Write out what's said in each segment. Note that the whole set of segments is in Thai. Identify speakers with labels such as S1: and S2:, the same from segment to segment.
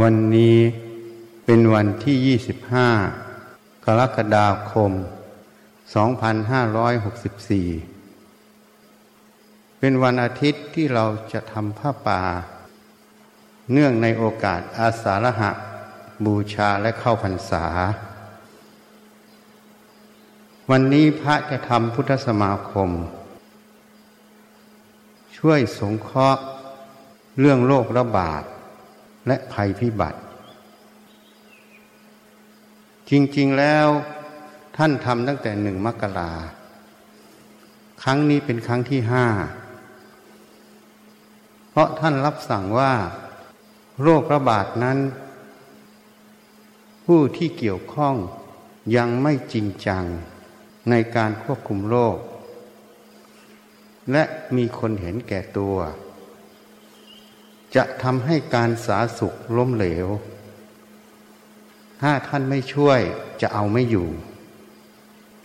S1: วันนี้เป็นวันที่ 25 กรกฎาคม 2564 เป็นวันอาทิตย์ที่เราจะทำผ้าป่า เนื่องในโอกาสอาสาฬหะบูชาและเข้าพรรษา วันนี้พระจะทำพุทธสมาคม ช่วยสงเคราะห์เรื่องโรคระบาด และภัยพิบัติ จริงๆแล้วท่านทำตั้งแต่หนึ่งมกราครั้งนี้เป็นครั้งที่ห้า เพราะท่านรับสั่งว่า โรคระบาดนั้น ผู้ที่เกี่ยวข้องยังไม่จริงจังในการควบคุมโรค และมีคนเห็นแก่ตัว จะทำให้การสาสุขล้มเหลว ถ้าท่านไม่ช่วยจะเอาไม่อยู่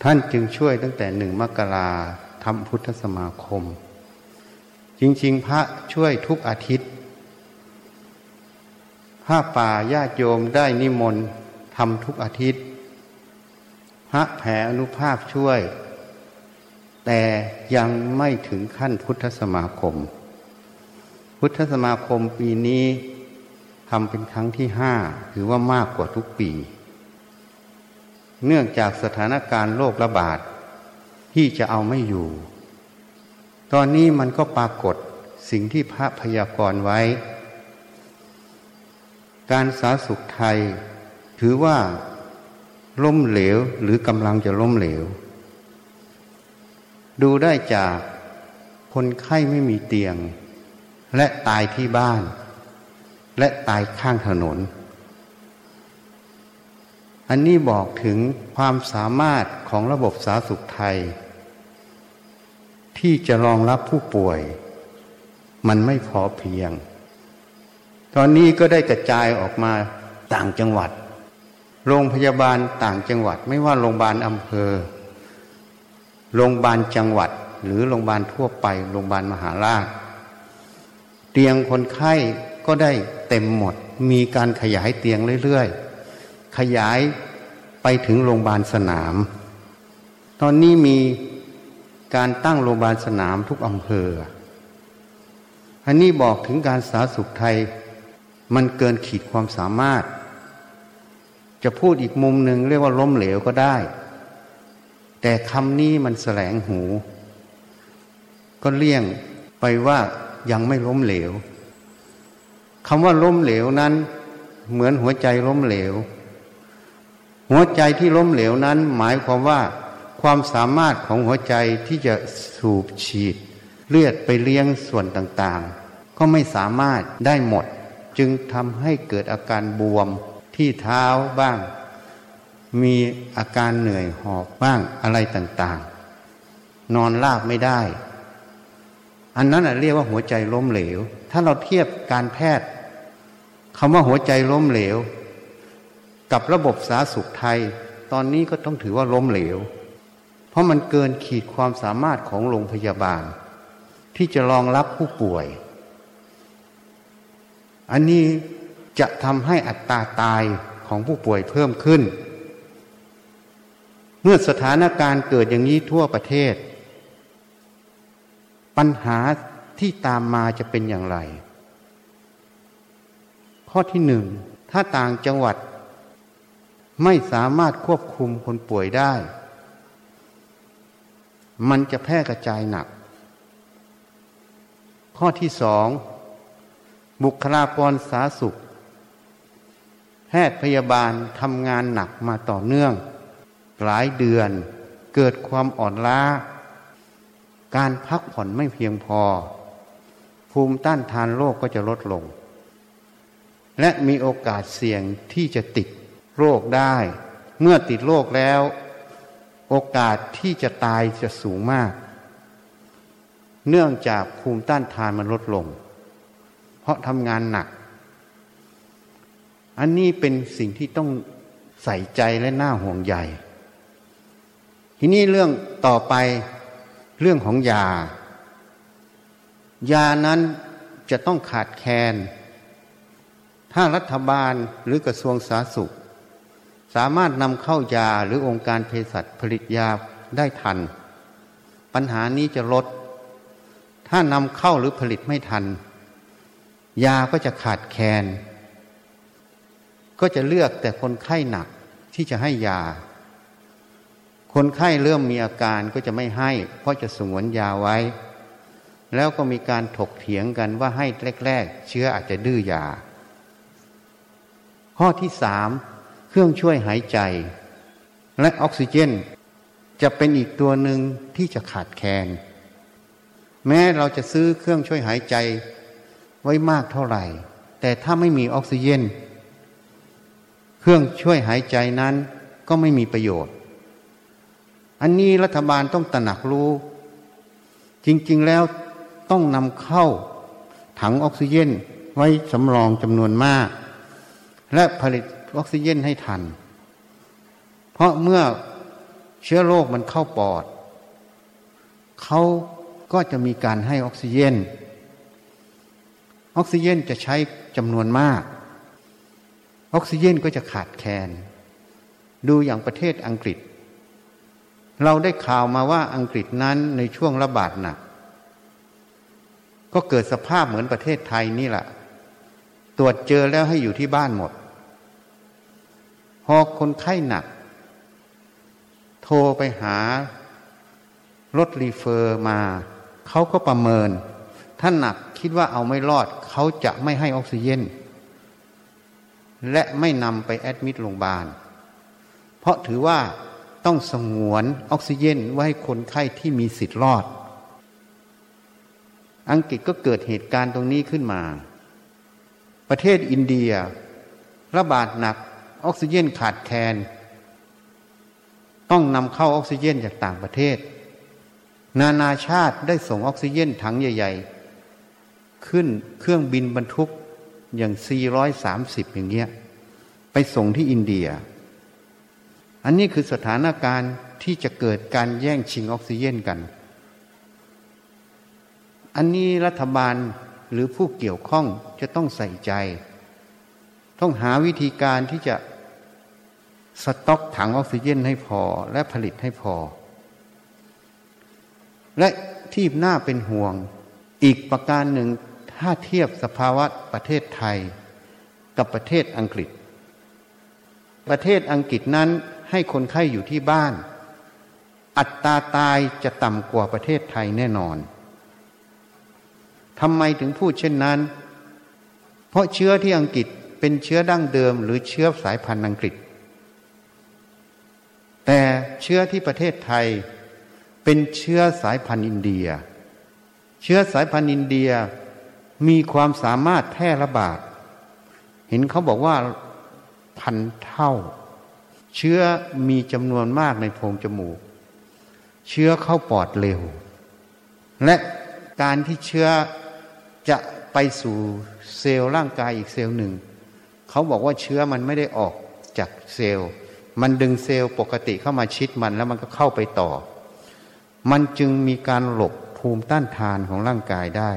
S1: ท่านจึงช่วยตั้งแต่หนึ่งมกราทำพุทธสมาคม จริง ๆ พระช่วยทุกอาทิตย์พระป่าญาติโยมได้นิมนต์ทำทุกอาทิตย์ พระแผ่อนุภาพช่วย แต่ยังไม่ถึงขั้นพุทธสมาคม พุทธสมาคมปีนี้ทำเป็นครั้งที่ห้าถือว่ามากกว่าทุกปี เนื่องจากสถานการณ์โรคระบาด ที่จะเอาไม่อยู่ ตอนนี้มันก็ปรากฏสิ่งที่พระพยากรณ์ไว้ การสาสุขไทย ถือว่าล้มเหลวหรือกำลังจะล้มเหลว ดูได้จากคนไข้ไม่มีเตียง และตายที่บ้าน และตายข้างถนน อันนี้บอกถึงความสามารถของระบบสาธารณสุขไทย ที่จะรองรับผู้ป่วย มันไม่พอเพียง ตอนนี้ก็ได้กระจายออกมาต่างจังหวัด โรงพยาบาลต่างจังหวัด ไม่ว่าโรงพยาบาลอำเภอ โรงพยาบาลจังหวัด หรือโรงพยาบาลทั่วไป โรงพยาบาลมหาราช เตียงคนไข้ก็ได้เต็มหมด มีการขยายเตียงเรื่อยๆ ขยายไปถึงโรงพยาบาลสนาม ตอนนี้มีการตั้งโรงพยาบาลสนามทุกอำเภอ อันนี้บอกถึงการสาธารณสุขไทยมันเกินขีดความสามารถ จะพูดอีกมุมหนึ่งเรียกว่าล้มเหลวก็ได้ แต่คำนี้มันแสลงหู ก็เลี่ยงไปว่า ยังไม่ล้มเหลวคำว่าล้มเหลวนั้น เหมือนหัวใจล้มเหลว หัวใจที่ล้มเหลวนั้น หมายความว่า ความสามารถของหัวใจที่จะสูบฉีด เลือดไปเลี้ยงส่วนต่างๆ ก็ไม่สามารถได้หมด จึงทำให้เกิดอาการบวมที่เท้าบ้าง มีอาการเหนื่อยหอบบ้างอะไรต่างๆ นอนลาบไม่ได้ อันนั้นเรียกว่าหัวใจล้มเหลว ถ้าเราเทียบการแพทย์คำว่าหัวใจล้มเหลว กับระบบสาธารณสุขไทย ตอนนี้ก็ต้องถือว่าล้มเหลว เพราะมันเกินขีดความสามารถของโรงพยาบาล ที่จะรองรับผู้ป่วย อันนี้จะทำให้อัตราตายของผู้ป่วยเพิ่มขึ้น เมื่อสถานการณ์เกิดอย่างนี้ทั่วประเทศ ปัญหาที่ตามมาจะเป็นอย่างไร ข้อที่หนึ่ง ถ้าต่างจังหวัด ไม่สามารถควบคุมคนป่วยได้ มันจะแพร่กระจายหนัก ข้อที่สอง บุคลากรสาสุข แพทย์พยาบาลทำงานหนักมาต่อเนื่อง หลายเดือนเกิดความอ่อนล้า การพักผ่อนไม่เพียงพอ ภูมิต้านทานโรคก็จะลดลง และมีโอกาสเสี่ยงที่จะติดโรคได้ เมื่อติดโรคแล้ว โอกาสที่จะตายจะสูงมาก เนื่องจากภูมิต้านทานมันลดลง เพราะทำงานหนัก อันนี้เป็นสิ่งที่ต้องใส่ใจและน่าห่วงใยทีนี้เรื่องต่อไป เรื่องของยา ยานั้นจะต้องขาดแคลน ถ้ารัฐบาลหรือกระทรวงสาธารณสุข สามารถนำเข้ายาหรือองค์การเภสัชผลิตยาได้ทัน ปัญหานี้จะลด ถ้านำเข้าหรือผลิตไม่ทัน ยาก็จะขาดแคลน ก็จะเลือกแต่คนไข้หนักที่จะให้ยา คนไข้เริ่มมีอาการก็จะไม่ให้ เพราะจะสงวนยาไว้ แล้วก็มีการถกเถียงกันว่าให้แรก ๆ เชื้ออาจจะดื้อยา ข้อที่สามเครื่องช่วยหายใจ และออกซิเจน จะเป็นอีกตัวหนึ่งที่จะขาดแคลนแม้เราจะซื้อเครื่องช่วยหายใจไว้มากเท่าไหร่ แต่ถ้าไม่มีออกซิเจน เครื่องช่วยหายใจนั้นก็ไม่มีประโยชน์ อันนี้รัฐบาลต้องตระหนักรู้ จริง ๆแล้วต้องนำเข้าถังออกซิเจนไว้สำรองจำนวนมาก และผลิตออกซิเจนให้ทัน เพราะเมื่อเชื้อโรคมันเข้าปอด เขาก็จะมีการให้ออกซิเจน ออกซิเจนจะใช้จำนวนมาก ออกซิเจนก็จะขาดแคลน ดูอย่างประเทศอังกฤษ เราได้ข่าวมาว่าอังกฤษนั้นในช่วงระบาดหนัก ก็เกิดสภาพเหมือนประเทศไทยนี่แหละตรวจเจอแล้วให้อยู่ที่บ้านหมด พอคนไข้หนัก โทรไปหารถรีเฟอร์มา เขาก็ประเมิน ถ้าหนักคิดว่าเอาไม่รอด เขาจะไม่ให้ออกซิเจนและไม่นำไปแอดมิดโรงพยาบาล เพราะถือว่า ต้องสงวนออกซิเจนไว้ให้คนไข้ที่มีสิทธิ์รอด อังกฤษก็เกิดเหตุการณ์ตรงนี้ขึ้นมา ประเทศอินเดีย ระบาดหนักออกซิเจนขาดแคลนต้องนำเข้าออกซิเจนจากต่างประเทศ นานาชาติได้ส่งออกซิเจนถังใหญ่ ๆ ขึ้นเครื่องบินบรรทุกอย่าง 430 อย่างเงี้ย ไปส่งที่อินเดีย อันนี้คือสถานการณ์ที่จะเกิดการแย่งชิงออกซิเจนกัน อันนี้รัฐบาลหรือผู้เกี่ยวข้องจะต้องใส่ใจ ต้องหาวิธีการที่จะสต็อกถังออกซิเจนให้พอและผลิตให้พอ และที่น่าเป็นห่วงอีกประการหนึ่งถ้าเทียบสภาวะประเทศไทยกับประเทศอังกฤษ ประเทศอังกฤษนั้น ให้คนไข้อยู่ที่บ้าน อัตราตายจะต่ำกว่าประเทศไทยแน่นอนทำไมถึงพูดเช่นนั้น เพราะเชื้อที่อังกฤษเป็นเชื้อดั้งเดิม หรือเชื้อสายพันธุ์อังกฤษ แต่เชื้อที่ประเทศไทยเป็นเชื้อสายพันธุ์อินเดีย เชื้อสายพันธุ์อินเดียมีความสามารถแพร่ระบาด เห็นเขาบอกว่าพันเท่า เชื้อมีจำนวนมากในโพรงจมูก เชื้อเข้าปอดเร็ว และการที่เชื้อจะไปสู่เซลล์ร่างกายอีกเซลล์หนึ่ง เขาบอกว่าเชื้อมันไม่ได้ออกจากเซลล์ มันดึงเซลล์ปกติเข้ามาชิดมันแล้วมันก็เข้าไปต่อ มันจึงมีการหลบภูมิต้านทานของร่างกายได้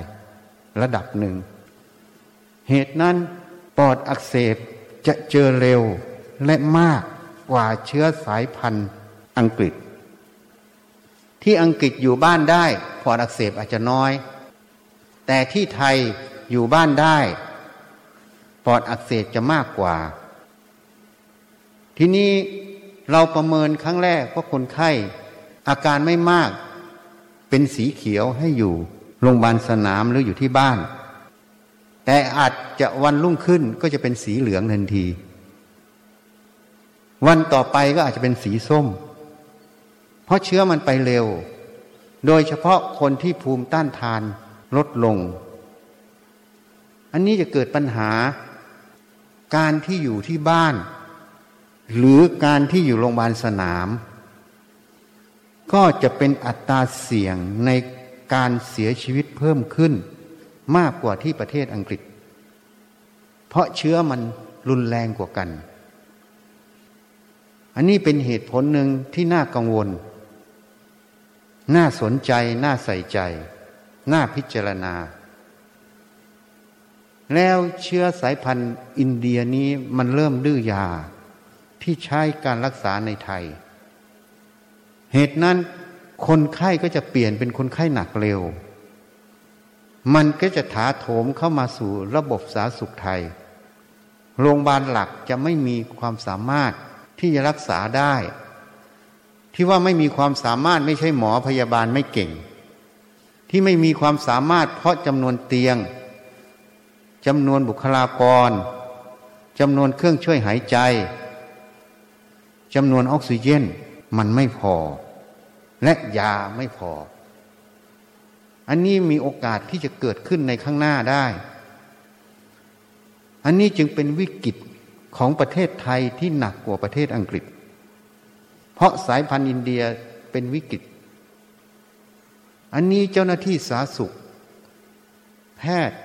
S1: ระดับหนึ่ง เหตุนั้นปอดอักเสบจะเจอเร็วและมาก กว่าเชื้อสายพันธุ์อังกฤษ ที่อังกฤษอยู่บ้านได้ปอดอักเสบอาจจะน้อย แต่ที่ไทยอยู่บ้านได้ปอดอักเสบจะมากกว่า ทีนี้เราประเมินครั้งแรกว่าคนไข้อาการไม่มาก เป็นสีเขียวให้อยู่โรงพยาบาลสนามหรืออยู่ที่บ้าน แต่อาจจะวันรุ่งขึ้นก็จะเป็นสีเหลืองทันที วันต่อไปก็อาจจะเป็นสีส้ม เพราะเชื้อมันไปเร็ว โดยเฉพาะคนที่ภูมิต้านทานลดลง อันนี้จะเกิดปัญหาการที่อยู่ที่บ้าน หรือการที่อยู่โรงพยาบาลสนาม ก็จะเป็นอัตราเสี่ยงในการเสียชีวิตเพิ่มขึ้น มากกว่าที่ประเทศอังกฤษ เพราะเชื้อมันรุนแรงกว่ากัน อันนี้เป็นเหตุผลหนึ่งที่น่ากังวล น่าสนใจ น่าใส่ใจ น่าพิจารณา แล้วเชื้อสายพันธุ์อินเดียนี้มันเริ่มดื้อยาที่ใช้การรักษาในไทย เหตุนั้นคนไข้ก็จะเปลี่ยนเป็นคนไข้หนักเร็ว มันก็จะถาโถมเข้ามาสู่ระบบสาธารณสุขไทย โรงพยาบาลหลักจะไม่มีความสามารถ ที่จะรักษาได้ ที่ว่าไม่มีความสามารถไม่ใช่หมอพยาบาลไม่เก่ง ที่ไม่มีความสามารถเพราะจำนวนเตียงจำนวนบุคลากรจำนวนเครื่องช่วยหายใจจำนวนออกซิเจนมันไม่พอ และยาไม่พอ อันนี้มีโอกาสที่จะเกิดขึ้นในข้างหน้าได้ อันนี้จึงเป็นวิกฤต ของประเทศไทยที่หนักกว่าประเทศอังกฤษ เพราะสายพันธุ์อินเดียเป็นวิกฤต อันนี้เจ้าหน้าที่สาธารณสุข แพทย์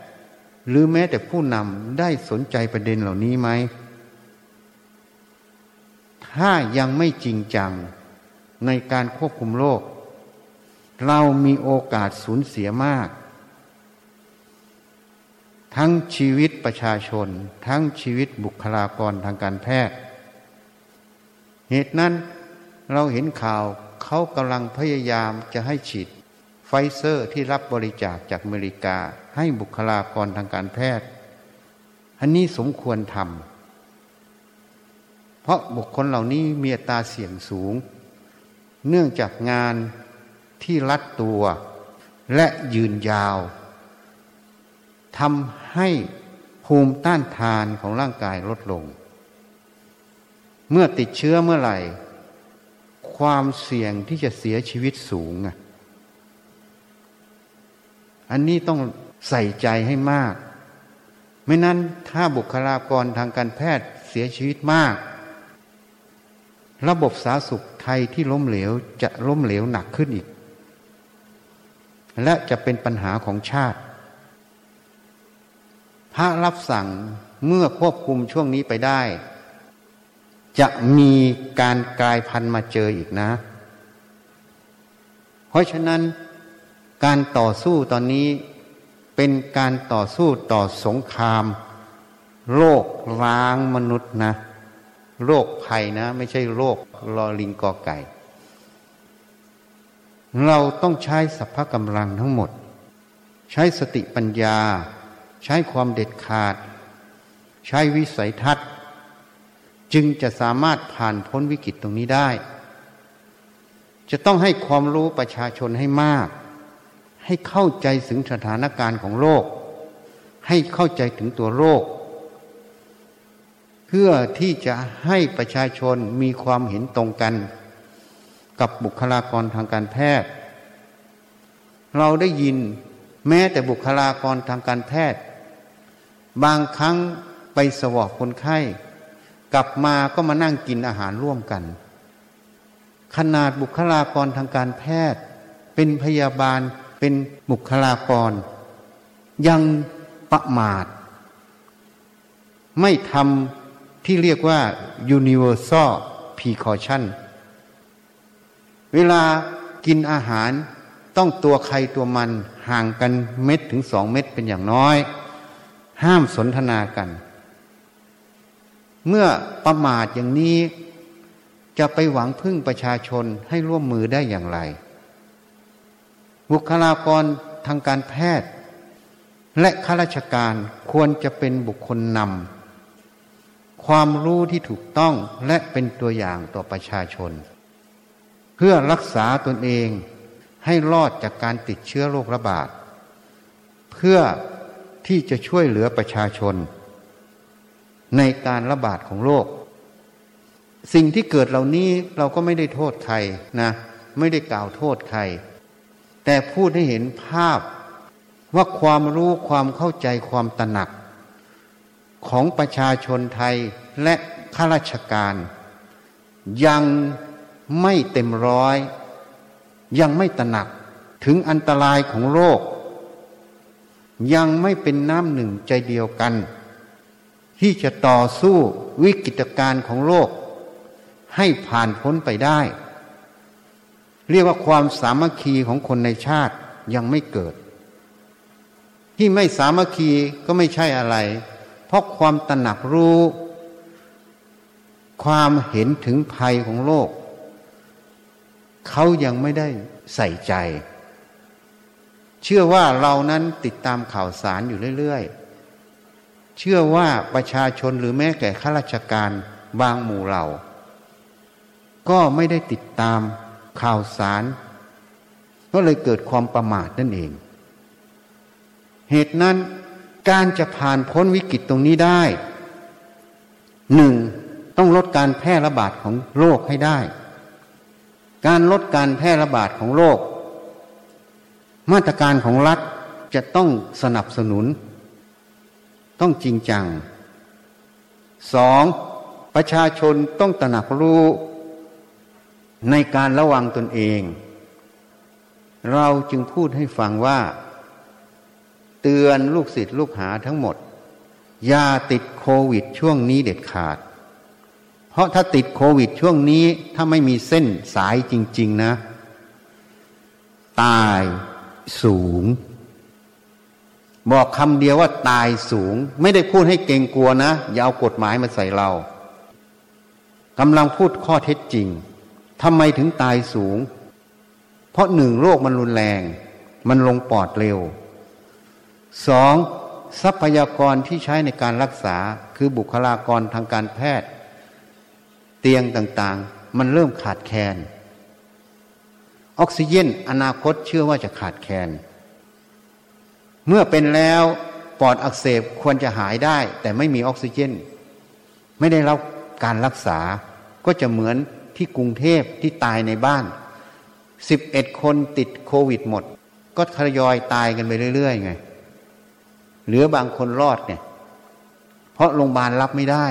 S1: หรือแม้แต่ผู้นำได้สนใจประเด็นเหล่านี้ไหม ถ้ายังไม่จริงจังในการควบคุมโรคเรามีโอกาสสูญเสียมาก ทั้งชีวิตประชาชน ทั้งชีวิตบุคลากรทางการแพทย์ เหตุนั้นเราเห็นข่าวเขากำลังพยายามจะให้ฉีดไฟเซอร์ที่รับบริจาคจากอเมริกาให้บุคลากรทางการแพทย์ อันนี้สมควรทำเพราะบุคคลเหล่านี้มีอัตราเสี่ยงสูง เนื่องจากงานที่รัดตัวและยืนยาว ทำให้ภูมิต้านทานของร่างกายลดลง เมื่อติดเชื้อเมื่อไหร่ ความเสี่ยงที่จะเสียชีวิตสูงอะอันนี้ต้องใส่ใจให้มาก ไม่นั้นถ้าบุคลากรทางการแพทย์เสียชีวิตมาก ระบบสาธารณสุขไทยที่ล้มเหลวจะล้มเหลวหนักขึ้นอีก และจะเป็นปัญหาของชาติ พระรับสั่งเมื่อควบคุมช่วงนี้ไปได้ จะมีการกลายพันธุ์มาเจออีกนะ เพราะฉะนั้นการต่อสู้ตอนนี้เป็นการต่อสู้ต่อสงคราม โรคร้างมนุษย์นะ โรคภัยนะ ไม่ใช่โรคลอลิงกอไก่ เราต้องใช้สัพพะกำลังทั้งหมด ใช้สติปัญญา ใช้ความเด็ดขาด ใช้วิสัยทัศน์ จึงจะสามารถผ่านพ้นวิกฤตตรงนี้ได้ จะต้องให้ความรู้ประชาชนให้มาก ให้เข้าใจถึงสถานการณ์ของโรคให้เข้าใจถึงตัวโรคเพื่อที่จะให้ประชาชนมีความเห็นตรงกัน กับบุคลากรทางการแพทย์ เราได้ยินแม้แต่บุคลากรทางการแพทย์ บางครั้งไปสวอกคนไข้ กลับมาก็มานั่งกินอาหารร่วมกัน ขนาดบุคลากรทางการแพทย์ เป็นพยาบาลเป็นบุคลากร ยังประมาท ไม่ทำที่เรียกว่า universal precaution เวลากินอาหารต้องตัวใครตัวมันห่างกันเม็ดถึงสองเม็ดเป็นอย่างน้อย ห้ามสนทนากัน เมื่อประมาทอย่างนี้จะไปหวังพึ่งประชาชนให้ร่วมมือได้อย่างไร บุคลากรทางการแพทย์ และข้าราชการควรจะเป็นบุคคลนำความรู้ที่ถูกต้องและเป็นตัวอย่างต่อประชาชน เพื่อรักษาตนเองให้รอดจากการติดเชื้อโรคระบาด เพื่อ ที่จะช่วยเหลือประชาชน ในการระบาดของโรคสิ่งที่เกิดเหล่านี้เราก็ไม่ได้โทษใครนะ ไม่ได้กล่าวโทษใคร แต่พูดให้เห็นภาพว่าความรู้ความเข้าใจความตระหนัก ของประชาชนไทยและข้าราชการ ยังไม่เต็มร้อย ยังไม่ตระหนักถึงอันตรายของโลก ยังไม่เป็นน้ำหนึ่งใจเดียวกัน ที่จะต่อสู้วิกฤตการณ์ของโลก ให้ผ่านพ้นไปได้ เรียกว่าความสามัคคีของคนในชาติยังไม่เกิด ที่ไม่สามัคคีก็ไม่ใช่อะไร เพราะความตระหนักรู้ ความเห็นถึงภัยของโลก เขายังไม่ได้ใส่ใจ เชื่อว่าเรานั้นติดตามข่าวสารอยู่เรื่อยๆ เชื่อว่าประชาชนหรือแม้แต่ข้าราชการบางหมู่เหล่า ก็ไม่ได้ติดตามข่าวสาร ก็เลยเกิดความประมาทนั่นเอง เหตุนั้นการจะผ่านพ้นวิกฤตตรงนี้ได้หนึ่งต้องลดการแพร่ระบาดของโรคให้ได้ การลดการแพร่ระบาดของโรค มาตรการของรัฐจะต้องสนับสนุน ต้องจริงจังสองประชาชนต้องตระหนักรู้ในการระวังตนเอง เราจึงพูดให้ฟังว่า เตือนลูกศิษย์ลูกหาทั้งหมด อย่าติดโควิดช่วงนี้เด็ดขาด เพราะถ้าติดโควิดช่วงนี้ถ้าไม่มีเส้นสายจริง ๆ นะ ตาย สูง บอกคำเดียวว่าตายสูง ไม่ได้พูดให้เกรงกลัวนะ อย่าเอากฎหมายมาใส่เรากำลังพูดข้อเท็จจริงทำไมถึงตายสูง เพราะหนึ่งโรคมันรุนแรง มันลงปอดเร็วสองทรัพยากรที่ใช้ในการรักษาคือบุคลากรทางการแพทย์ เตียงต่างๆ มันเริ่มขาดแคลน ออกซิเจนอนาคตเชื่อว่าจะขาดแคลนเมื่อเป็นแล้วปอดอักเสบควรจะหายได้ แต่ไม่มีออกซิเจน ไม่ได้รับการรักษาก็จะเหมือนที่กรุงเทพที่ตายในบ้านสิบเอ็ดคนติดโควิดหมด ก็ทยอยตายกันไปเรื่อย ๆ ไง เหลือบางคนรอดเนี่ย เพราะโรงพยาบาลรับไม่ได้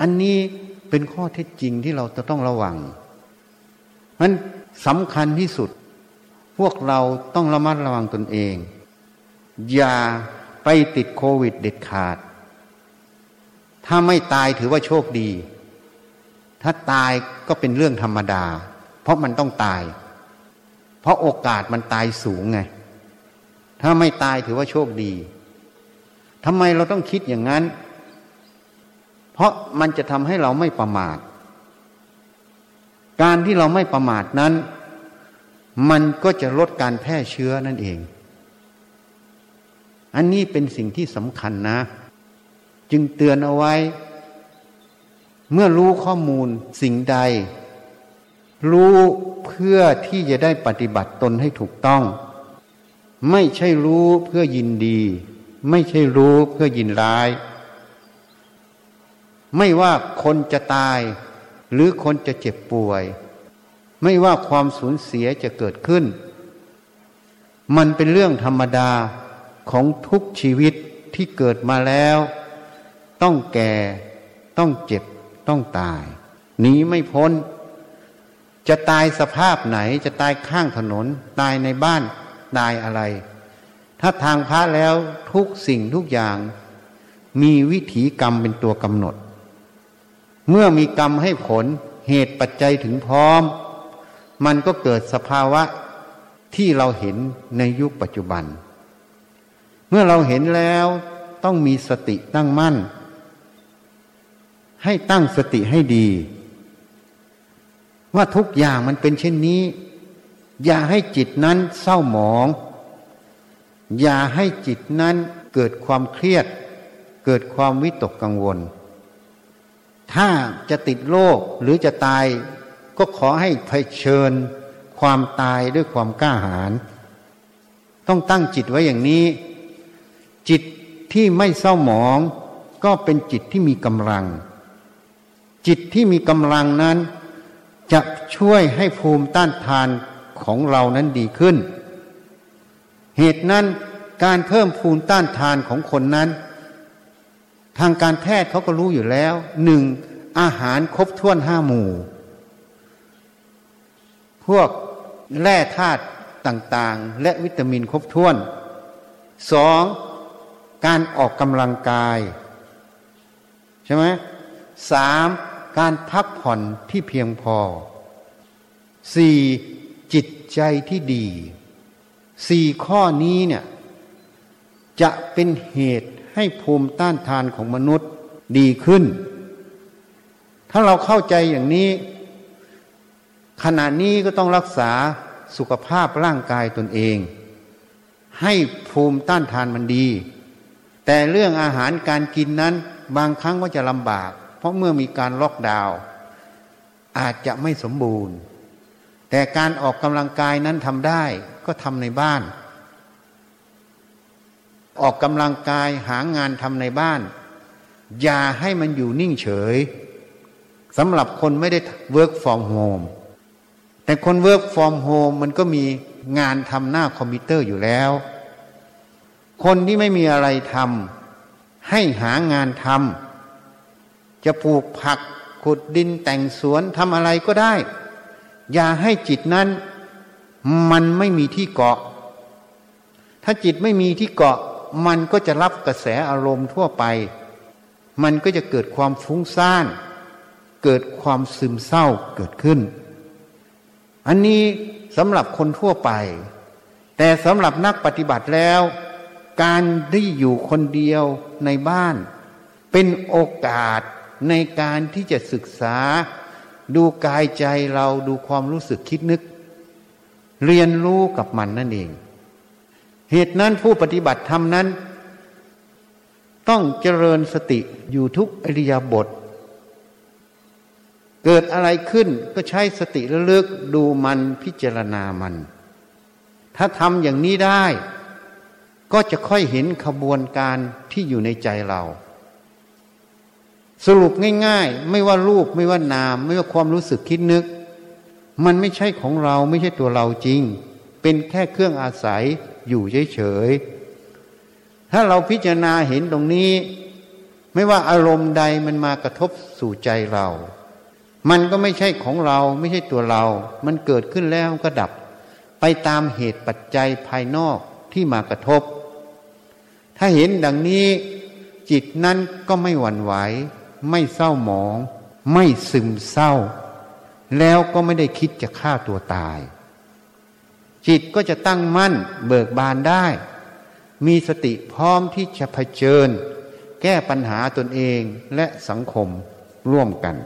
S1: อันนี้เป็นข้อเท็จจริงที่เราจะต้องระวัง มันสำคัญที่สุด พวกเราต้องระมัดระวังตนเอง อย่าไปติดโควิดเด็ดขาด ถ้าไม่ตายถือว่าโชคดี ถ้าตายก็เป็นเรื่องธรรมดา เพราะมันต้องตาย เพราะโอกาสมันตายสูงไง ถ้าไม่ตายถือว่าโชคดีทำไมเราต้องคิดอย่างนั้น เพราะมันจะทำให้เราไม่ประมาท การที่เราไม่ประมาทนั้น มันก็จะลดการแพร่เชื้อนั่นเอง อันนี้เป็นสิ่งที่สำคัญนะ จึงเตือนเอาไว้ เมื่อรู้ข้อมูลสิ่งใด รู้เพื่อที่จะได้ปฏิบัติตนให้ถูกต้อง ไม่ใช่รู้เพื่อยินดี ไม่ใช่รู้เพื่อยินร้าย ไม่ว่าคนจะตาย หรือคนจะเจ็บป่วย ไม่ว่าความสูญเสียจะเกิดขึ้น มันเป็นเรื่องธรรมดาของทุกชีวิตที่เกิดมาแล้ว ต้องแก่ต้องเจ็บต้องตายหนีไม่พ้น จะตายสภาพไหนจะตายข้างถนน ตายในบ้านตายอะไร ถ้าทางพระแล้วทุกสิ่งทุกอย่าง มีวิถีกรรมเป็นตัวกำหนด เมื่อมีกรรมให้ผลเหตุปัจจัยถึงพร้อม มันก็เกิดสภาวะที่เราเห็นในยุคปัจจุบัน เมื่อเราเห็นแล้วต้องมีสติตั้งมั่น ให้ตั้งสติให้ดี ว่าทุกอย่างมันเป็นเช่นนี้ อย่าให้จิตนั้นเศร้าหมอง อย่าให้จิตนั้นเกิดความเครียด เกิดความวิตกกังวล ถ้าจะติดโรคหรือจะตาย ก็ขอให้เผชิญความตายด้วยความกล้าหาญต้องตั้งจิตไว้อย่างนี้ จิตที่ไม่เศร้าหมอง ก็เป็นจิตที่มีกำลัง จิตที่มีกำลังนั้น จะช่วยให้ภูมิต้านทานของเรานั้นดีขึ้น เหตุนั้นการเพิ่มภูมิต้านทานของคนนั้น ทางการแพทย์เขาก็รู้อยู่แล้วหนึ่งอาหารครบถ้วนห้าหมู่ พวกแร่ธาตุต่างๆ และวิตามินครบถ้วนสองการออกกำลังกาย ใช่ไหมสามการพักผ่อนที่เพียงพอสี่จิตใจที่ดีสี่ข้อนี้เนี่ยจะเป็นเหตุ ให้ภูมิต้านทานของมนุษย์ดีขึ้น ถ้าเราเข้าใจอย่างนี้ ขณะนี้ก็ต้องรักษาสุขภาพร่างกายตนเอง ให้ภูมิต้านทานมันดี แต่เรื่องอาหารการกินนั้นบางครั้งก็จะลำบาก เพราะเมื่อมีการล็อกดาวน์อาจจะไม่สมบูรณ์ แต่การออกกำลังกายนั้นทำได้ก็ทำในบ้าน ออกกำลังกายหางานทำในบ้าน อย่าให้มันอยู่นิ่งเฉยสำหรับคนไม่ได้ work from home แต่คน work from home มันก็มีงานทำหน้าคอมพิวเตอร์อยู่แล้ว คนที่ไม่มีอะไรทำให้หางานทำจะปลูกผักขุดดินแต่งสวนทำอะไรก็ได้ อย่าให้จิตนั้น มันไม่มีที่เกาะ ถ้าจิตไม่มีที่เกาะ มันก็จะรับกระแสอารมณ์ทั่วไป มันก็จะเกิดความฟุ้งซ่าน เกิดความซึมเศร้าเกิดขึ้น อันนี้สำหรับคนทั่วไป แต่สำหรับนักปฏิบัติแล้ว การได้อยู่คนเดียวในบ้าน เป็นโอกาสในการที่จะศึกษา ดูกายใจเราดูความรู้สึกคิดนึก เรียนรู้กับมันนั่นเอง เหตุนั้นผู้ปฏิบัติธรรมนั้น ต้องเจริญสติอยู่ทุกอริยบท เกิดอะไรขึ้นก็ใช้สติระลึกดูมันพิจารณามัน ถ้าทำอย่างนี้ได้ ก็จะค่อยเห็นขบวนการที่อยู่ในใจเรา สรุปง่าย ๆ ไม่ว่ารูปไม่ว่านาม ไม่ว่าความรู้สึกคิดนึก มันไม่ใช่ของเราไม่ใช่ตัวเราจริง เป็นแค่เครื่องอาศัย อยู่เฉยๆถ้าเราพิจารณาเห็นตรงนี้ ไม่ว่าอารมณ์ใดมันมากระทบสู่ใจเรา มันก็ไม่ใช่ของเราไม่ใช่ตัวเรา มันเกิดขึ้นแล้วก็ดับ ไปตามเหตุปัจจัยภายนอกที่มากระทบ ถ้าเห็นดังนี้ จิตนั้นก็ไม่หวั่นไหว ไม่เศร้าหมอง ไม่ซึมเศร้า แล้วก็ไม่ได้คิดจะฆ่าตัวตาย จิตก็จะตั้งมั่นเบิกบานได้ มีสติพร้อมที่จะเผชิญ แก้ปัญหาตนเองและสังคมร่วมกัน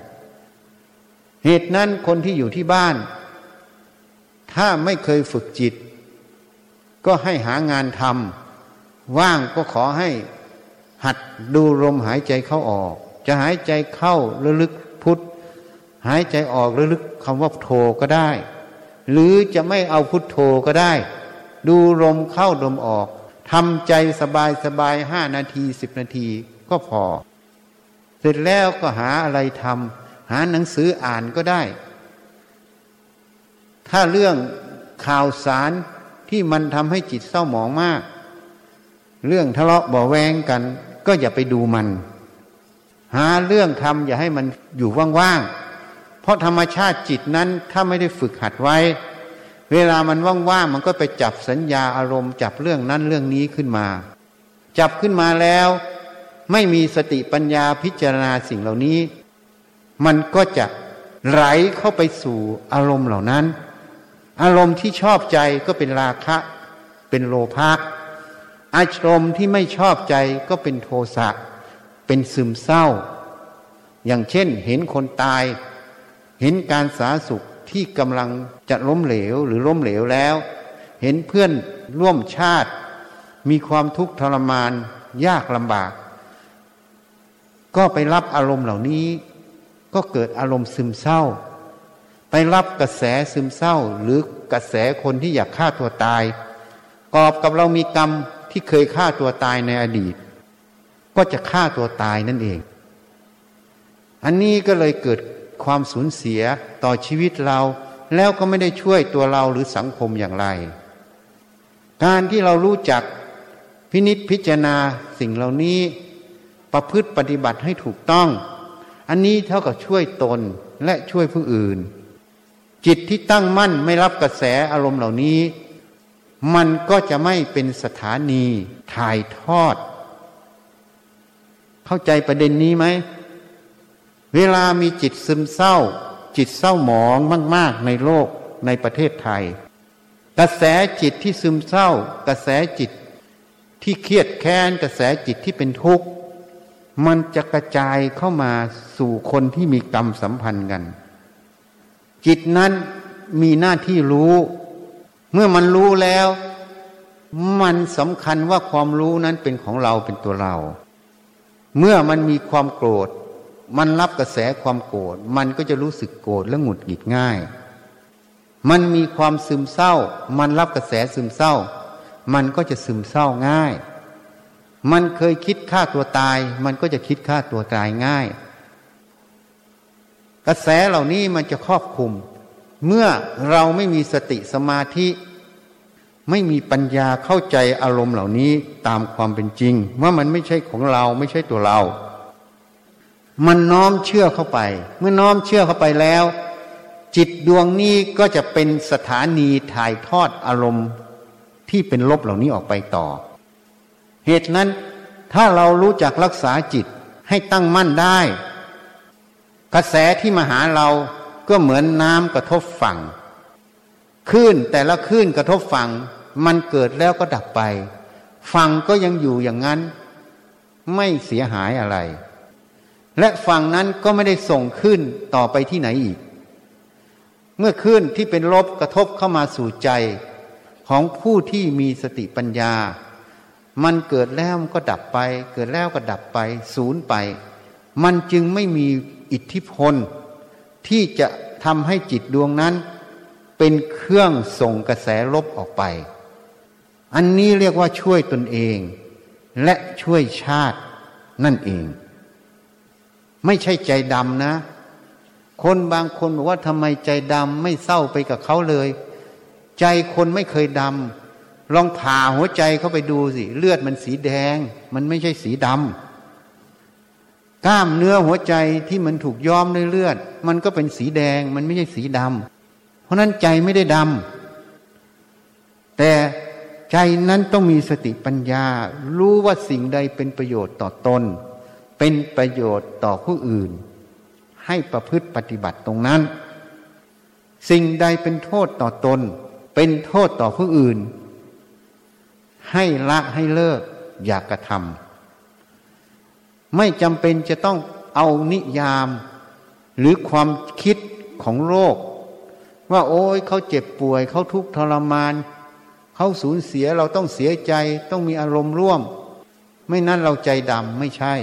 S1: เหตุนั้นคนที่อยู่ที่บ้าน ถ้าไม่เคยฝึกจิต ก็ให้หางานทำว่างก็ขอให้หัดดูลมหายใจเข้าออก จะหายใจเข้าระลึกพุทธหายใจออกระลึกคำว่าโทก็ได้ หรือจะไม่เอาพุทโธก็ได้ ดูลมเข้าลมออกทำใจสบายสบายห้านาทีสิบนาทีก็พอ เสร็จแล้วก็หาอะไรทำหาหนังสืออ่านก็ได้ ถ้าเรื่องข่าวสารที่มันทำให้จิตเศร้าหมองมาก เรื่องทะเลาะบ่แวงกัน ก็อย่าไปดูมัน หาเรื่องทำอย่าให้มันอยู่ว่างๆ เพราะธรรมชาติจิตนั้นถ้าไม่ได้ฝึกหัดไว้ เวลามันว่างๆมันก็ไปจับสัญญาอารมณ์จับเรื่องนั้นเรื่องนี้ขึ้นมา จับขึ้นมาแล้ว ไม่มีสติปัญญาพิจารณาสิ่งเหล่านี้ มันก็จะไหลเข้าไปสู่อารมณ์เหล่านั้น อารมณ์ที่ชอบใจก็เป็นราคะ เป็นโลภะอารมณ์ที่ไม่ชอบใจก็เป็นโทสะเป็นซึมเศร้า อย่างเช่นเห็นคนตาย เห็นการสาสุขที่กำลังจะล้มเหลวหรือล้มเหลวแล้ว เห็นเพื่อนร่วมชาติ มีความทุกข์ทรมาน ยากลำบาก ก็ไปรับอารมณ์เหล่านี้ ก็เกิดอารมณ์ซึมเศร้า ไปรับกระแสซึมเศร้า หรือกระแสคนที่อยากฆ่าตัวตาย กอบกับเรามีกรรมที่เคยฆ่าตัวตายในอดีต ก็จะฆ่าตัวตายนั่นเอง อันนี้ก็เลยเกิด ความสูญเสียต่อชีวิตเรา แล้วก็ไม่ได้ช่วยตัวเราหรือสังคมอย่างไร การที่เรารู้จักพินิษพิจารณาสิ่งเหล่านี้ ประพฤติปฏิบัติให้ถูกต้อง อันนี้เท่ากับช่วยตนและช่วยผู้อื่น จิตที่ตั้งมั่นไม่รับกระแสอารมณ์เหล่านี้ มันก็จะไม่เป็นสถานีถ่ายทอด เข้าใจประเด็นนี้ไหม เวลามีจิตซึมเศร้า จิตเศร้าหมองมาก ๆ ในโลกในประเทศไทย กระแสจิตที่ซึมเศร้า กระแสจิตที่เครียดแค้นกระแสจิตที่เป็นทุกข์ มันจะกระจายเข้ามาสู่คนที่มีกรรมสัมพันธ์กัน จิตนั้นมีหน้าที่รู้ เมื่อมันรู้แล้ว มันสำคัญว่าความรู้นั้นเป็นของเราเป็นตัวเรา เมื่อมันมีความโกรธ มันรับกระแสความโกรธมันก็จะรู้สึกโกรธและหงุดหงิดง่าย มันมีความซึมเศร้า มันรับกระแสซึมเศร้า มันก็จะซึมเศร้าง่าย มันเคยคิดฆ่าตัวตาย มันก็จะคิดฆ่าตัวตายง่าย กระแสเหล่านี้มันจะครอบคุม เมื่อเราไม่มีสติสมาธิ ไม่มีปัญญาเข้าใจอารมณ์เหล่านี้ตามความเป็นจริง ว่ามันไม่ใช่ของเราไม่ใช่ตัวเรา มันน้อมเชื่อเข้าไป เมื่อน้อมเชื่อเข้าไปแล้ว จิตดวงนี้ก็จะเป็นสถานีถ่ายทอดอารมณ์ที่เป็นลบเหล่านี้ออกไปต่อ เหตุนั้นถ้าเรารู้จักรักษาจิตให้ตั้งมั่นได้ กระแสที่มาหาเราก็เหมือนน้ำกระทบฝั่งคลื่นแต่ละคลื่นกระทบฝั่งมันเกิดแล้วก็ดับไป ฝั่งก็ยังอยู่อย่างนั้น ไม่เสียหายอะไร และฝั่งนั้นก็ไม่ได้ส่งขึ้นต่อไปที่ไหนอีก เมื่อขึ้นที่เป็นลบกระทบเข้ามาสู่ใจของผู้ที่มีสติปัญญา มันเกิดแล้วมันก็ดับไป เกิดแล้วก็ดับไปศูนย์ไป มันจึงไม่มีอิทธิพล ที่จะทำให้จิตดวงนั้น เป็นเครื่องส่งกระแสลบออกไป อันนี้เรียกว่าช่วยตนเอง และช่วยชาตินั่นเอง ไม่ใช่ใจดำนะ คนบางคนบอกว่าทำไมใจดำไม่เศร้าไปกับเขาเลย ใจคนไม่เคยดำลองผ่าหัวใจเข้าไปดูสิ เลือดมันสีแดง มันไม่ใช่สีดำกล้ามเนื้อหัวใจที่มันถูกย้อมด้วยเลือด มันก็เป็นสีแดง มันไม่ใช่สีดำเพราะนั้นใจไม่ได้ดำแต่ใจนั้นต้องมีสติปัญญา รู้ว่าสิ่งใดเป็นประโยชน์ต่อตน เป็นประโยชน์ต่อผู้อื่น ให้ประพฤติปฏิบัติตรงนั้น สิ่งใดเป็นโทษต่อตน เป็นโทษต่อผู้อื่น ให้ละให้เลิกอยากกระทำไม่จำเป็นจะต้องเอานิยาม หรือความคิดของโลกว่าโอ้ยเขาเจ็บป่วยเขาทุกข์ทรมาน เขาสูญเสียเราต้องเสียใจต้องมีอารมณ์ร่วม ไม่นั้นเราใจดำไม่ใช่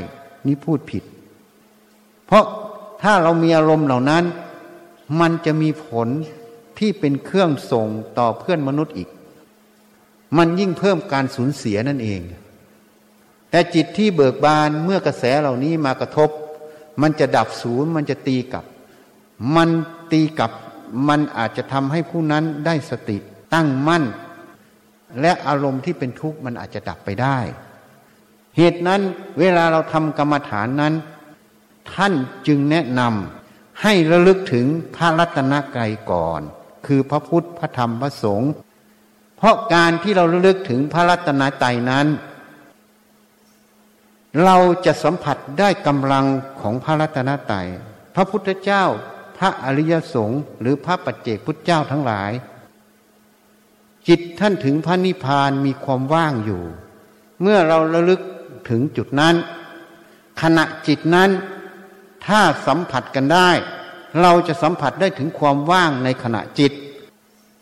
S1: นี่พูดผิด เพราะถ้าเรามีอารมณ์เหล่านั้น มันจะมีผลที่เป็นเครื่องส่งต่อเพื่อนมนุษย์อีก มันยิ่งเพิ่มการสูญเสียนั่นเอง แต่จิตที่เบิกบานเมื่อกระแสเหล่านี้มากระทบ มันจะดับศูนย์มันจะตีกลับ มันตีกลับมันอาจจะทำให้ผู้นั้นได้สติตั้งมั่น และอารมณ์ที่เป็นทุกข์มันอาจจะดับไปได้ เหตุนั้นเวลาเราทำกรรมฐานนั้น ท่านจึงแนะนำให้ระลึกถึงพระรัตนกรัยก่อน คือพระพุทธพระธรรมพระสงฆ์เพราะการที่เราเลือกถึงพระรัตนตรัยนั้น เราจะสัมผัสได้กำลังของพระรัตนตรัยพระพุทธเจ้า พระอริยสงฆ์หรือพระปัจเจกพุทธเจ้าทั้งหลาย จิตท่านถึงพระนิพพานมีความว่างอยู่ เมื่อเราระลึก ถึงจุดนั้น ขณะจิตนั้น ถ้าสัมผัสกันได้ เราจะสัมผัสได้ถึงความว่างในขณะจิต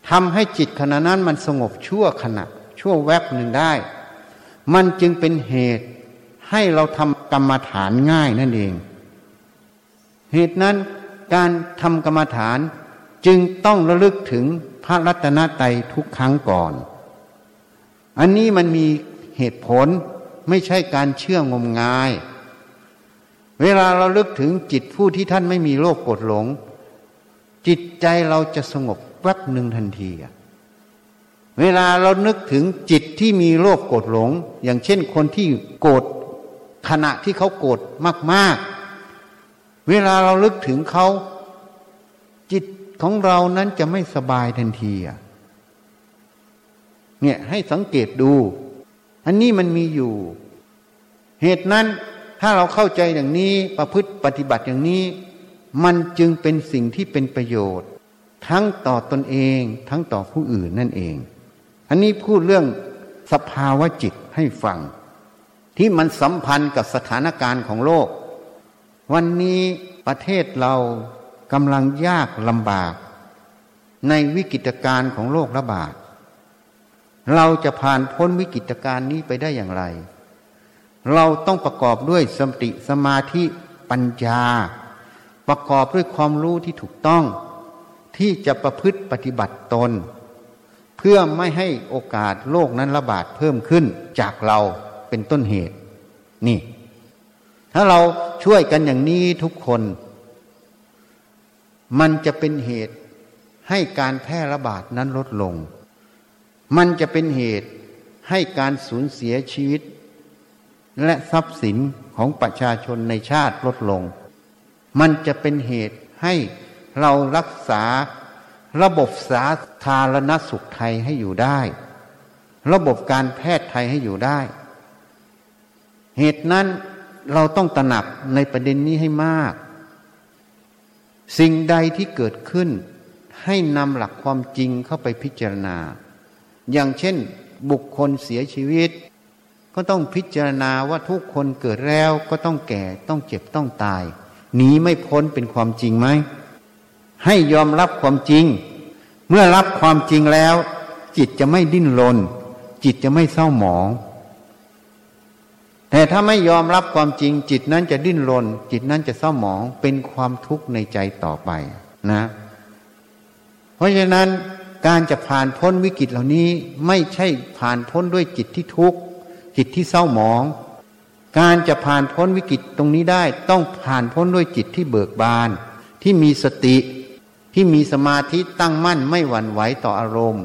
S1: ทำให้จิตขณะนั้นมันสงบชั่วขณะ ชั่วแวบหนึ่งได้ มันจึงเป็นเหตุให้เราทำกรรมฐานง่ายนั่นเอง เหตุนั้นการทำกรรมฐานจึงต้องระลึกถึงพระรัตนตรัยทุกครั้งก่อน อันนี้มันมีเหตุผล ไม่ใช่การเชื่องมงาย เวลาเราลึกถึงจิตผู้ที่ท่านไม่มีโลภโกรธหลง จิตใจเราจะสงบแวบหนึ่งทันทีเวลาเรานึกถึงจิตที่มีโลภโกรธหลง อย่างเช่นคนที่โกรธขณะที่เขาโกรธมาก ๆ เวลาเราลึกถึงเขาจิตของเรานั้นจะไม่สบายทันทีเนี่ยให้สังเกตดู อันนี้มันมีอยู่ เหตุนั้นถ้าเราเข้าใจอย่างนี้ประพฤติปฏิบัติอย่างนี้ มันจึงเป็นสิ่งที่เป็นประโยชน์ ทั้งต่อตนเองทั้งต่อผู้อื่นนั่นเอง อันนี้พูดเรื่องสภาวะจิตให้ฟัง ที่มันสัมพันธ์กับสถานการณ์ของโลก วันนี้ประเทศเรากำลังยากลำบาก ในวิกฤตการณ์ของโรคระบาดเราจะผ่านพ้นวิกฤตการณ์นี้ไปได้อย่างไร เราต้องประกอบด้วยสติสมาธิปัญญา ประกอบด้วยความรู้ที่ถูกต้อง ที่จะประพฤติปฏิบัติตน เพื่อไม่ให้โอกาสโรคนั้นระบาดเพิ่มขึ้นจากเราเป็นต้นเหตุ นี่ ถ้าเราช่วยกันอย่างนี้ทุกคน มันจะเป็นเหตุให้การแพร่ระบาดนั้นลดลง มันจะเป็นเหตุให้การสูญเสียชีวิต และทรัพย์สินของประชาชนในชาติลดลง มันจะเป็นเหตุให้เรารักษาระบบสาธารณสุขไทยให้อยู่ได้ ระบบการแพทย์ไทยให้อยู่ได้ เหตุนั้นเราต้องตระหนักในประเด็นนี้ให้มาก สิ่งใดที่เกิดขึ้น ให้นำหลักความจริงเข้าไปพิจารณา อย่างเช่นบุคคลเสียชีวิต ก็ต้องพิจารณาว่าทุกคนเกิดแล้วก็ต้องแก่ต้องเจ็บต้องตายหนีไม่พ้นเป็นความจริงไหม ให้ยอมรับความจริง เมื่อรับความจริงแล้ว จิตจะไม่ดิ้นรนจิตจะไม่เศร้าหมอง แต่ถ้าไม่ยอมรับความจริง จิตนั้นจะดิ้นรนจิตนั้นจะเศร้าหมองเป็นความทุกข์ในใจต่อไปนะ เพราะฉะนั้นการจะผ่านพ้นวิกฤตเหล่านี้ไม่ใช่ผ่านพ้นด้วยจิตที่ทุกข์ จิตที่เศร้าหมอง การจะผ่านพ้นวิกฤตตรงนี้ได้ต้องผ่านพ้นด้วยจิตที่เบิกบาน ที่มีสติ ที่มีสมาธิตั้งมั่นไม่หวั่นไหวต่ออารมณ์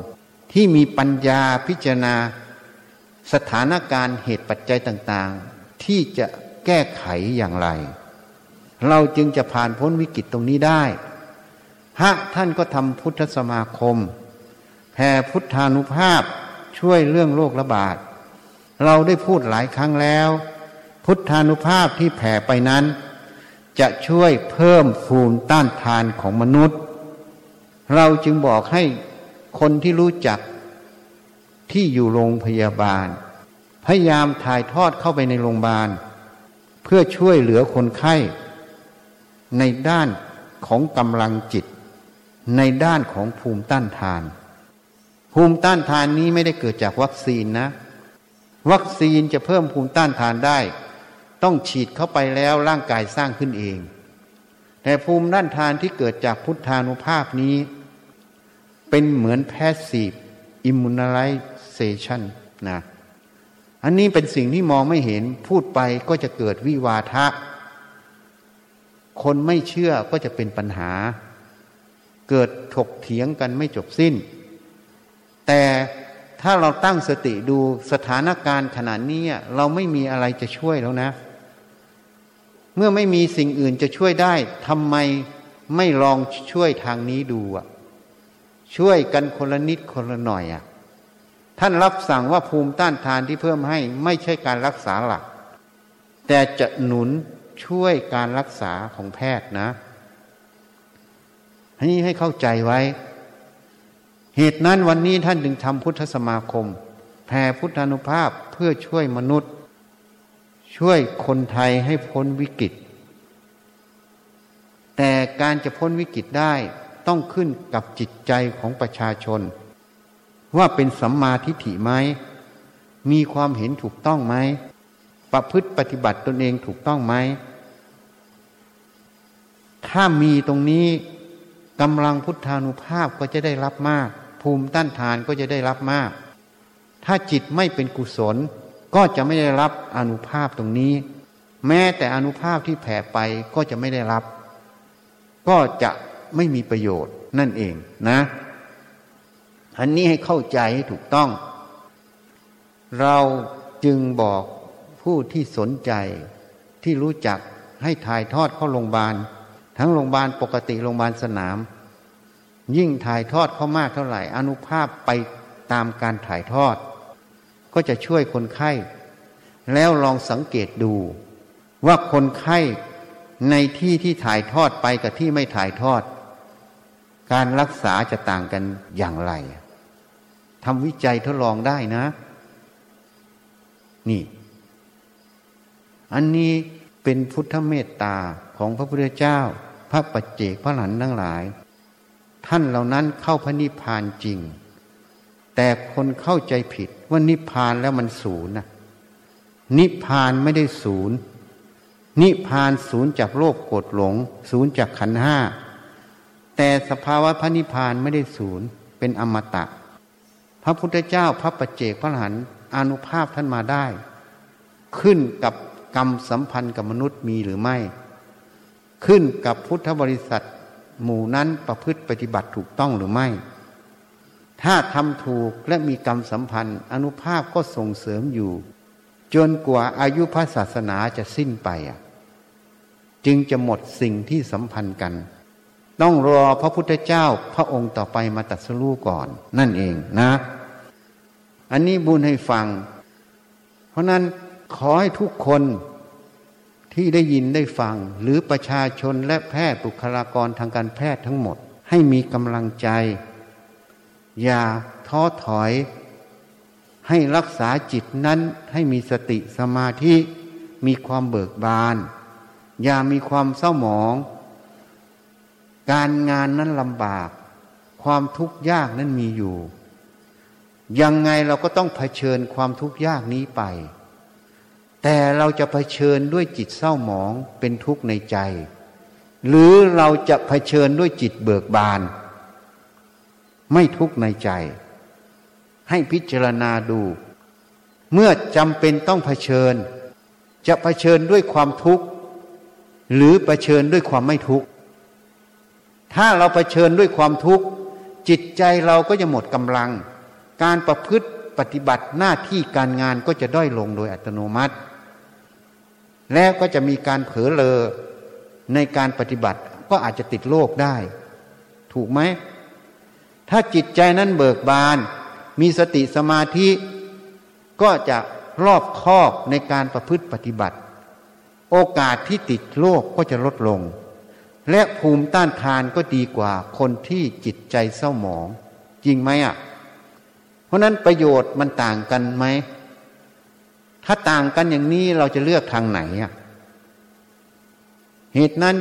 S1: ที่มีปัญญาพิจารณา สถานการณ์เหตุปัจจัยต่างๆ ที่จะแก้ไขอย่างไร เราจึงจะผ่านพ้นวิกฤตตรงนี้ได้พระท่านก็ทำพุทธสมาคมแผ่พุทธานุภาพช่วยเรื่องโรคระบาด เราได้พูดหลายครั้งแล้ว พุทธานุภาพที่แผ่ไปนั้น จะช่วยเพิ่มภูมิต้านทานของมนุษย์ เราจึงบอกให้คนที่รู้จักที่อยู่โรงพยาบาล พยายามถ่ายทอดเข้าไปในโรงพยาบาล เพื่อช่วยเหลือคนไข้ ในด้านของกำลังจิต ในด้านของภูมิต้านทาน ภูมิต้านทานนี้ไม่ได้เกิดจากวัคซีนนะ วัคซีนจะเพิ่มภูมิต้านทานได้ ต้องฉีดเข้าไปแล้วร่างกายสร้างขึ้นเอง แต่ภูมิต้านทานที่เกิดจากพุทธานุภาพนี้ เป็นเหมือน passive immunization นะอันนี้เป็นสิ่งที่มองไม่เห็นพูดไปก็จะเกิดวิวาทะ คนไม่เชื่อก็จะเป็นปัญหา เกิดถกเถียงกันไม่จบสิ้น แต่ ถ้าเราตั้งสติดูสถานการณ์ขนาดนี้เราไม่มีอะไรจะช่วยแล้วนะ เมื่อไม่มีสิ่งอื่นจะช่วยได้ทำไมไม่ลองช่วยทางนี้ดูอะ ช่วยกันคนละนิดคนละหน่อยอะ ท่านรับสั่งว่าภูมิต้านทานที่เพิ่มให้ไม่ใช่การรักษาหลัก แต่จะหนุนช่วยการรักษาของแพทย์นะ ให้ให้เข้าใจไว้ เหตุนั้นวันนี้ท่านจึงทำพุทธสมาคม แผ่พุทธานุภาพเพื่อช่วยมนุษย์ ช่วยคนไทยให้พ้นวิกฤต แต่การจะพ้นวิกฤตได้ต้องขึ้นกับจิตใจของประชาชน ว่าเป็นสัมมาทิฏฐิไหมมีความเห็นถูกต้องไหมประพฤติปฏิบัติตนเองถูกต้องไหมถ้ามีตรงนี้กำลังพุทธานุภาพก็จะได้รับมาก ภูมิต้านทานก็จะได้รับมาก ถ้าจิตไม่เป็นกุศลก็จะไม่ได้รับอนุภาพตรงนี้ แม้แต่อนุภาพที่แผ่ไปก็จะไม่ได้รับ ก็จะไม่มีประโยชน์นั่นเองนะอันนี้ให้เข้าใจให้ถูกต้อง เราจึงบอกผู้ที่สนใจที่รู้จักให้ถ่ายทอดเข้าโรงพยาบาล ทั้งโรงพยาบาลปกติโรงพยาบาลสนาม ยิ่งถ่ายทอดเข้ามากเท่าไหร่ อนุภาพไปตามการถ่ายทอด ก็จะช่วยคนไข้ แล้วลองสังเกตดู ว่าคนไข้ในที่ที่ถ่ายทอดไปกับที่ไม่ถ่ายทอด การรักษาจะต่างกันอย่างไรทำวิจัยทดลองได้นะ นี่ อันนี้เป็นพุทธเมตตาของพระพุทธเจ้า พระปัจเจกพระหลันทั้งหลาย ท่านเหล่านั้นเข้าพระนิพพานจริง แต่คนเข้าใจผิดว่านิพพานแล้วมันศูนย์นะนิพพานไม่ได้ศูนย์นิพพานศูนย์จากโลกโกรธหลง ศูนย์จากขันห้าแต่สภาวะพระนิพพานไม่ได้ศูนย์เป็นอมตะ พระพุทธเจ้าพระปัจเจกพระหันอนุภาพท่านมาได้ ขึ้นกับกรรมสัมพันธ์กับมนุษย์มีหรือไม่ ขึ้นกับพุทธบริษัท หมู่นั้นประพฤติปฏิบัติถูกต้องหรือไม่ ถ้าทำถูกและมีกรรมสัมพันธ์ อนุภาพก็ส่งเสริมอยู่ จนกว่าอายุพระศาสนาจะสิ้นไปจึงจะหมดสิ่งที่สัมพันธ์กัน ต้องรอพระพุทธเจ้าพระองค์ต่อไปมาตัดสู้ก่อน นั่นเองนะ อันนี้บุญให้ฟัง เพราะนั้นขอให้ทุกคน ที่ได้ยินได้ฟัง หรือประชาชนและแพทย์บุคลากรทางการแพทย์ทั้งหมด ให้มีกำลังใจ อย่าท้อถอย ให้รักษาจิตนั้นให้มีสติสมาธิมีความเบิกบาน อย่ามีความเศร้าหมอง การงานนั้นลำบาก ความทุกข์ยากนั้นมีอยู่ ยังไงเราก็ต้องเผชิญความทุกข์ยากนี้ไป แต่เราจะเผชิญด้วยจิตเศร้าหมองเป็นทุกข์ในใจ หรือเราจะเผชิญด้วยจิตเบิกบาน ไม่ทุกข์ในใจ ให้พิจารณาดู เมื่อจำเป็นต้องเผชิญจะเผชิญด้วยความทุกข์ หรือเผชิญด้วยความไม่ทุกข์ถ้าเราเผชิญด้วยความทุกข์จิตใจเราก็จะหมดกำลัง การประพฤติปฏิบัติหน้าที่การงานก็จะด้อยลงโดยอัตโนมัติ แล้วก็จะมีการเผลอเลอในการปฏิบัติก็อาจจะติดโรคได้ ถูกไหม ถ้าจิตใจนั้นเบิกบาน มีสติสมาธิ ก็จะรอบคอบในการประพฤติปฏิบัติ โอกาสที่ติดโรคก็จะลดลง และภูมิต้านทานก็ดีกว่าคนที่จิตใจเศร้าหมอง จริงไหมอะ เพราะนั้นประโยชน์มันต่างกันไหม ถ้าต่างกันอย่างนี้เราจะเลือกทางไหนอะเหตุนั้น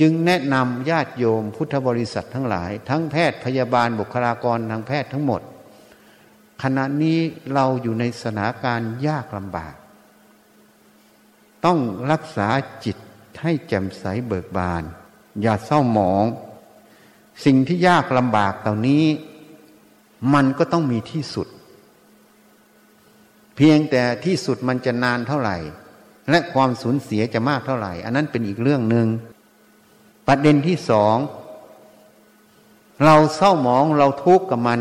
S1: จึงแนะนำญาติโยมพุทธบริษัททั้งหลาย ทั้งแพทย์พยาบาลบุคลากรทางแพทย์ทั้งหมด ขณะนี้เราอยู่ในสถานการณ์ยากลำบาก ต้องรักษาจิตให้แจ่มใสเบิกบาน อย่าเศร้าหมอง สิ่งที่ยากลำบากเหล่านี้ มันก็ต้องมีที่สุด เพียงแต่ที่สุดมันจะนานเท่าไหร่ และความสูญเสียจะมากเท่าไหร่ อันนั้นเป็นอีกเรื่องหนึ่งประเด็นที่สอง เราเศร้าหมองเราทุกข์กับมัน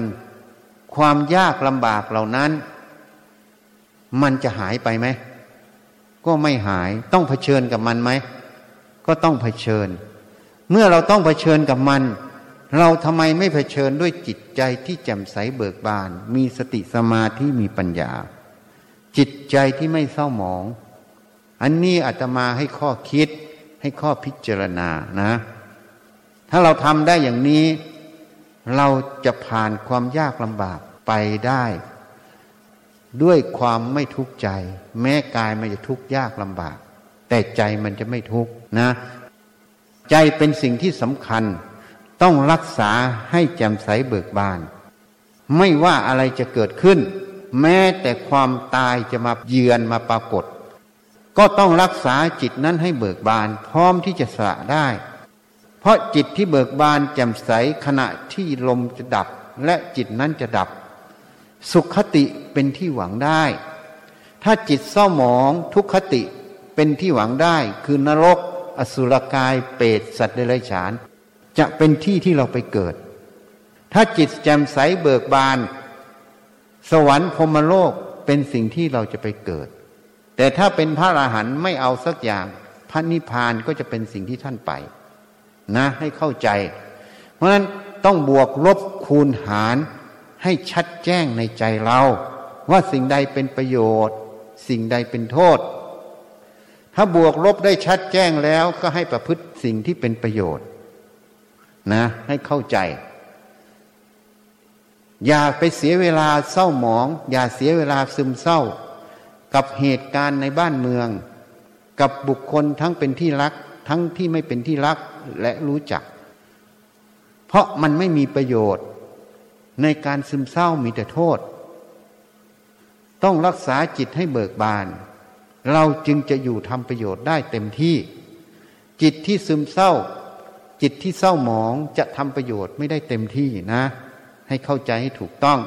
S1: ความยากลำบากเหล่านั้น มันจะหายไปไหม ก็ไม่หายต้องเผชิญกับมันไหม ก็ต้องเผชิญ เมื่อเราต้องเผชิญกับมัน เราทำไมไม่เผชิญด้วยจิตใจที่แจ่มใสเบิกบาน มีสติสมาธิมีปัญญา จิตใจที่ไม่เศร้าหมอง อันนี้อาตมาให้ข้อคิด ให้ข้อพิจารณานะ ถ้าเราทำได้อย่างนี้ เราจะผ่านความยากลำบากไปได้ ด้วยความไม่ทุกข์ใจ แม้กายมันจะทุกข์ยากลำบาก แต่ใจมันจะไม่ทุกข์นะ ใจเป็นสิ่งที่สำคัญ ต้องรักษาให้แจ่มใสเบิกบาน ไม่ว่าอะไรจะเกิดขึ้น แม้แต่ความตายจะมาเยือนมาปรากฏ ก็ต้องรักษาจิตนั้นให้เบิกบานพร้อมที่จะสละได้ เพราะจิตที่เบิกบานแจ่มใสขณะที่ลมจะดับและจิตนั้นจะดับ สุขคติเป็นที่หวังได้ ถ้าจิตเศร้าหมองทุกขติเป็นที่หวังได้คือนรก อสุรกายเปรตสัตว์เดรัจฉาน จะเป็นที่ที่เราไปเกิด ถ้าจิตแจ่มใสเบิกบาน สวรรค์พรมโลกเป็นสิ่งที่เราจะไปเกิด แต่ถ้าเป็นพระอรหันต์ไม่เอาสักอย่าง พระนิพพานก็จะเป็นสิ่งที่ท่านไป นะให้เข้าใจ เพราะฉะนั้นต้องบวกลบคูณหารให้ชัดแจ้งในใจเรา ว่าสิ่งใดเป็นประโยชน์ สิ่งใดเป็นโทษ ถ้าบวกลบได้ชัดแจ้งแล้วก็ให้ประพฤติสิ่งที่เป็นประโยชน์ นะ ให้เข้าใจ อย่าไปเสียเวลาเศร้าหมอง อย่าเสียเวลาซึมเศร้า กับเหตุการณ์ในบ้านเมือง กับบุคคลทั้งเป็นที่รักทั้งที่ไม่เป็นที่รักและรู้จัก เพราะมันไม่มีประโยชน์ ในการซึมเศร้ามีแต่โทษ ต้องรักษาจิตให้เบิกบาน เราจึงจะอยู่ทำประโยชน์ได้เต็มที่ จิตที่ซึมเศร้า จิตที่เศร้าหมองจะทำประโยชน์ไม่ได้เต็มที่นะ ให้เข้าใจให้ถูกต้อง